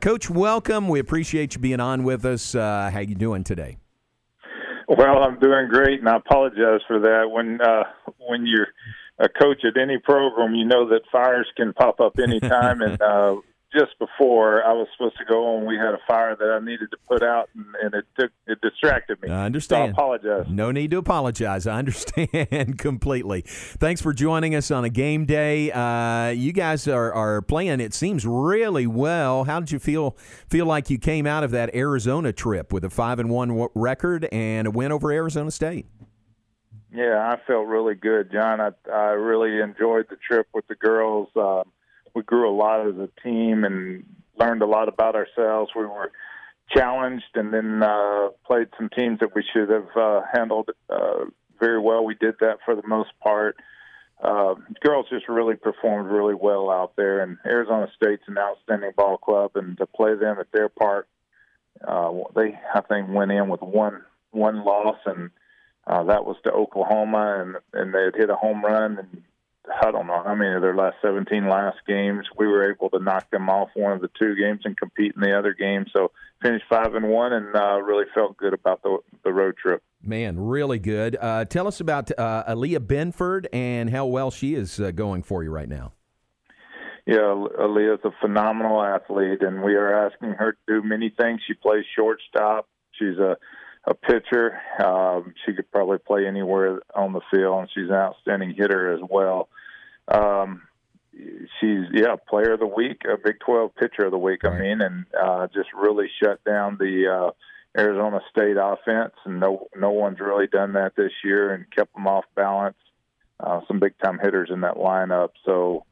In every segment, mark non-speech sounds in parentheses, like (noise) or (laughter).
Coach, welcome. We appreciate you being on with us. Uh, how you doing today? Well, I'm doing great, and I apologize for that. When uh, when you're a coach at any program, you know that fires can pop up anytime, and (laughs) uh, just before I was supposed to go on, we had a fire that I needed to put out, and, and it took it distracted me. I understand. So I apologize. No need to apologize. I understand (laughs) completely. Thanks for joining us on a game day. Uh, you guys are, are playing. It seems really well. How did you feel? Feel like you came out of that Arizona trip with a five and one record and a win over Arizona State? Yeah, I felt really good, John. I I really enjoyed the trip with the girls. Um, we grew a lot as a team and learned a lot about ourselves. We were challenged and then uh, played some teams that we should have uh, handled uh, very well. We did that for the most part. Uh, girls just really performed really well out there, and Arizona State's an outstanding ball club, and to play them at their park, uh, they I think went in with one one loss, and uh, that was to Oklahoma, and and they had hit a home run and I don't know how many of their last 17 last games. We were able to knock them off one of the two games and compete in the other game. So finished five and one, and uh, really felt good about the the road trip. Man, really good. Uh, tell us about uh, Aliyah Binford and how well she is uh, going for you right now. Yeah, Aliyah's a phenomenal athlete, and we are asking her to do many things. She plays shortstop. She's a a pitcher. Um, she could probably play anywhere on the field, and she's an outstanding hitter as well. Um, she's yeah, player of the week, a Big Twelve pitcher of the week. Right. I mean, and uh, just really shut down the uh, Arizona State offense, and no no one's really done that this year, and kept them off balance. Uh, some big time hitters in that lineup, so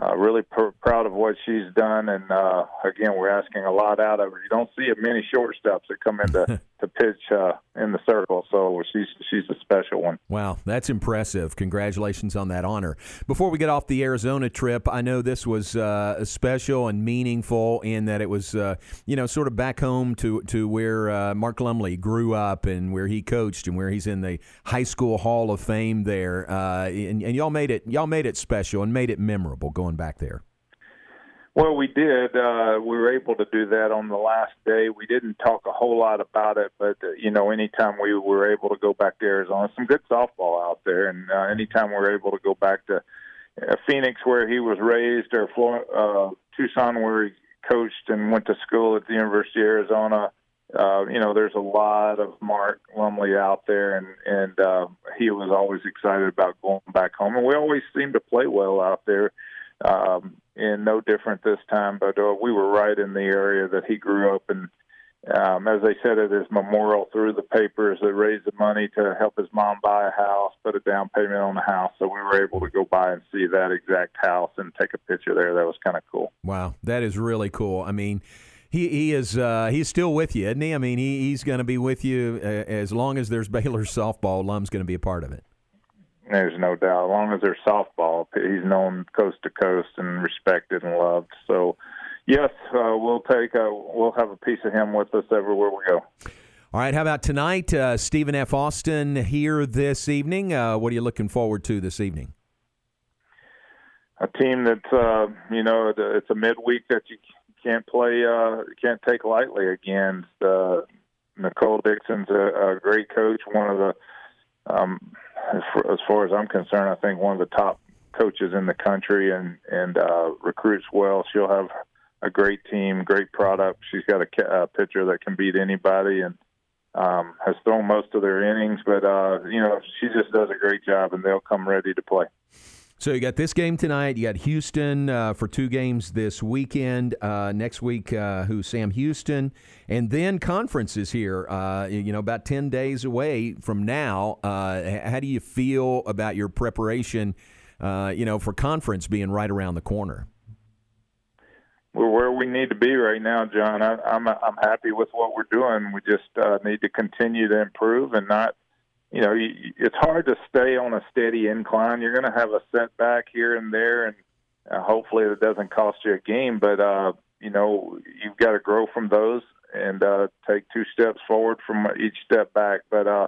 uh, really pr- proud of what she's done. And uh, again, we're asking a lot out of her. You don't see many shortstops that come into (laughs) to pitch uh, in the circle, so she's she's a special one. Wow, that's impressive. Congratulations on that honor. Before we get off the Arizona trip, I know this was uh, special and meaningful in that it was uh, you know sort of back home to to where uh, Mark Lumley grew up and where he coached and where he's in the high school Hall of Fame there. Uh, and, and y'all made it y'all made it special and made it memorable going back there. Well, we did. Uh, we were able to do that on the last day. We didn't talk a whole lot about it, but uh, you know, anytime we were able to go back to Arizona, some good softball out there, and uh, anytime we were able to go back to uh, Phoenix, where he was raised, or Florida, uh, Tucson, where he coached and went to school at the University of Arizona. Uh, you know, there's a lot of Mark Lumley out there, and and uh, he was always excited about going back home, and we always seemed to play well out there. Um, and no different this time. But uh, we were right in the area that he grew up, and um, as they said at his memorial, through the papers, they raised the money to help his mom buy a house, put a down payment on the house. So we were able to go by and see that exact house and take a picture there. That was kind of cool. Wow, that is really cool. I mean. He, he is uh, he's still with you, isn't he? I mean, he, he's going to be with you uh, as long as there's Baylor (laughs) softball. Lum's going to be a part of it. There's no doubt. As long as there's softball, he's known coast to coast and respected and loved. So, yes, uh, we'll take a, we'll have a piece of him with us everywhere we go. All right. How about tonight? Uh, Stephen F. Austin here this evening. Uh, what are you looking forward to this evening? A team that uh, you know it's a midweek that you can't play, uh, can't take lightly against. Uh, Nicole Dickson's a, a great coach, one of the um, as, far, as far as I'm concerned, I think one of the top coaches in the country and and uh, recruits well. She'll have a great team, great product. She's got a, a pitcher that can beat anybody and um, has thrown most of their innings. But uh, you know, she just does a great job, and they'll come ready to play. So you got this game tonight. You got Houston uh, for two games this weekend. Uh, next week, uh, who's Sam Houston, and then conference is here. Uh, you know, about ten days away from now. Uh, how do you feel about your preparation? Uh, you know, for conference being right around the corner. We're where we need to be right now, John. I, I'm I'm happy with what we're doing. We just need to continue to improve and not you know, you, it's hard to stay on a steady incline. You're going to have a setback here and there, and uh, hopefully it doesn't cost you a game. But uh, you know, you've got to grow from those and uh, take two steps forward from each step back. But uh,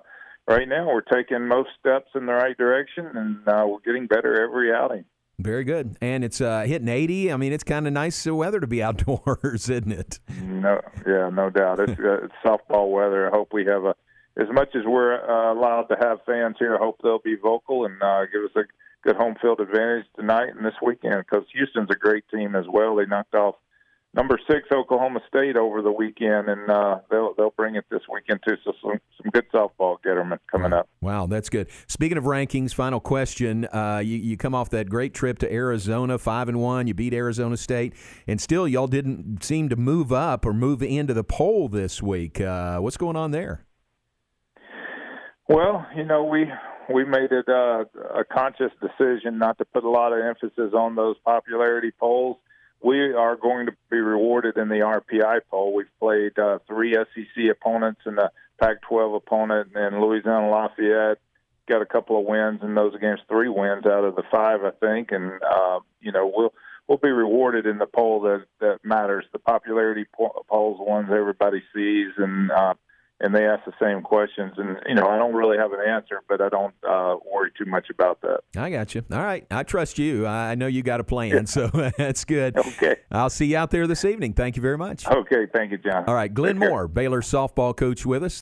right now, we're taking most steps in the right direction, and uh, we're getting better every outing. Very good, and it's uh, hitting eighty. I mean, it's kind of nice weather to be (laughs) outdoors, isn't it? No, yeah, no doubt. It's, uh, it's softball weather. I hope we have a as much as we're uh, allowed to have fans here. I hope they'll be vocal and uh, give us a good home field advantage tonight and this weekend because Houston's a great team as well. They knocked off number six Oklahoma State over the weekend, and uh, they'll they'll bring it this weekend too. So some some good softball getterment coming up. Wow, that's good. Speaking of rankings, final question: uh, you you come off that great trip to Arizona, five and one. You beat Arizona State, and still y'all didn't seem to move up or move into the poll this week. Uh, what's going on there? Well, you know we we made it uh, a conscious decision not to put a lot of emphasis on those popularity polls we are going to be rewarded in the RPI poll. We've played uh, three SEC opponents and a Pac-12 opponent, and Louisiana Lafayette got a couple of wins, and those against three wins out of the five, I think. And uh, you know, we'll we'll be rewarded in the poll that that matters. The popularity po- polls, the ones everybody sees, and uh, and they ask the same questions. And you know, I don't really have an answer, but I don't uh, worry too much about that. I got you. All right, I trust you. I know you got a plan, yeah. so (laughs) that's good. Okay, I'll see you out there this evening. Thank you very much. Okay, thank you, John. All right, Glenn Moore, Baylor softball coach, with us.